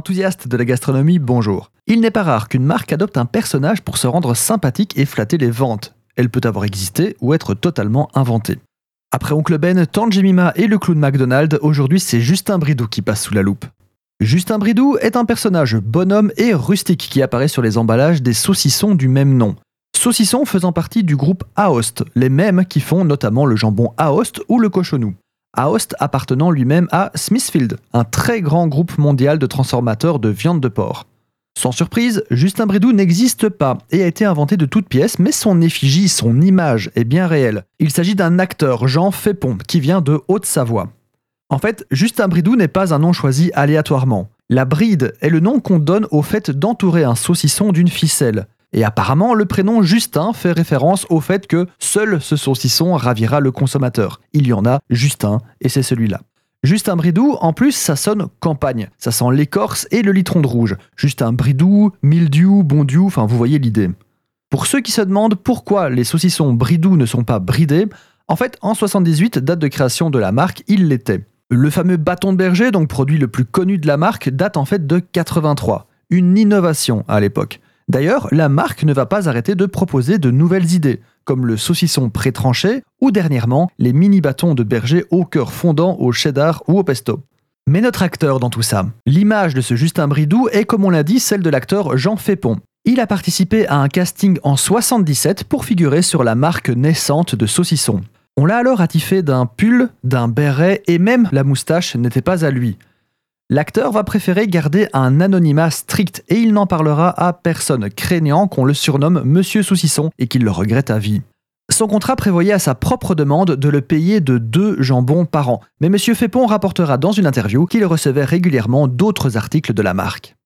Enthousiaste de la gastronomie, bonjour. Il n'est pas rare qu'une marque adopte un personnage pour se rendre sympathique et flatter les ventes. Elle peut avoir existé ou être totalement inventée. Après Oncle Ben, Tante Jemima et le clown McDonald, aujourd'hui c'est Justin Bridou qui passe sous la loupe. Justin Bridou est un personnage bonhomme et rustique qui apparaît sur les emballages des saucissons du même nom. Saucissons faisant partie du groupe Aoste, les mêmes qui font notamment le jambon Aoste ou le cochonou. Aoste appartenant lui-même à Smithfield, un très grand groupe mondial de transformateurs de viande de porc. Sans surprise, Justin Bridou n'existe pas et a été inventé de toutes pièces, mais son effigie, son image est bien réelle. Il s'agit d'un acteur, Jean Fépon, qui vient de Haute-Savoie. En fait, Justin Bridou n'est pas un nom choisi aléatoirement. La bride est le nom qu'on donne au fait d'entourer un saucisson d'une ficelle. Et apparemment, le prénom Justin fait référence au fait que seul ce saucisson ravira le consommateur. Il y en a Justin, et c'est celui-là. Justin Bridou, en plus, ça sonne campagne. Ça sent l'écorce et le litron de rouge. Justin Bridou, mildiou, bondiou, enfin vous voyez l'idée. Pour ceux qui se demandent pourquoi les saucissons Bridou ne sont pas bridés, en fait, en 78, date de création de la marque, ils l'étaient. Le fameux bâton de berger, donc produit le plus connu de la marque, date en fait de 83. Une innovation à l'époque. D'ailleurs, la marque ne va pas arrêter de proposer de nouvelles idées, comme le saucisson pré-tranché ou dernièrement les mini bâtons de berger au cœur fondant au cheddar ou au pesto. Mais notre acteur dans tout ça, l'image de ce Justin Bridou est comme on l'a dit celle de l'acteur Jean Fépon. Il a participé à un casting en 77 pour figurer sur la marque naissante de saucisson. On l'a alors attifé d'un pull, d'un béret et même la moustache n'était pas à lui. L'acteur va préférer garder un anonymat strict et il n'en parlera à personne, craignant qu'on le surnomme Monsieur Saucisson et qu'il le regrette à vie. Son contrat prévoyait à sa propre demande de le payer de deux jambons par an, mais Monsieur Fépon rapportera dans une interview qu'il recevait régulièrement d'autres articles de la marque.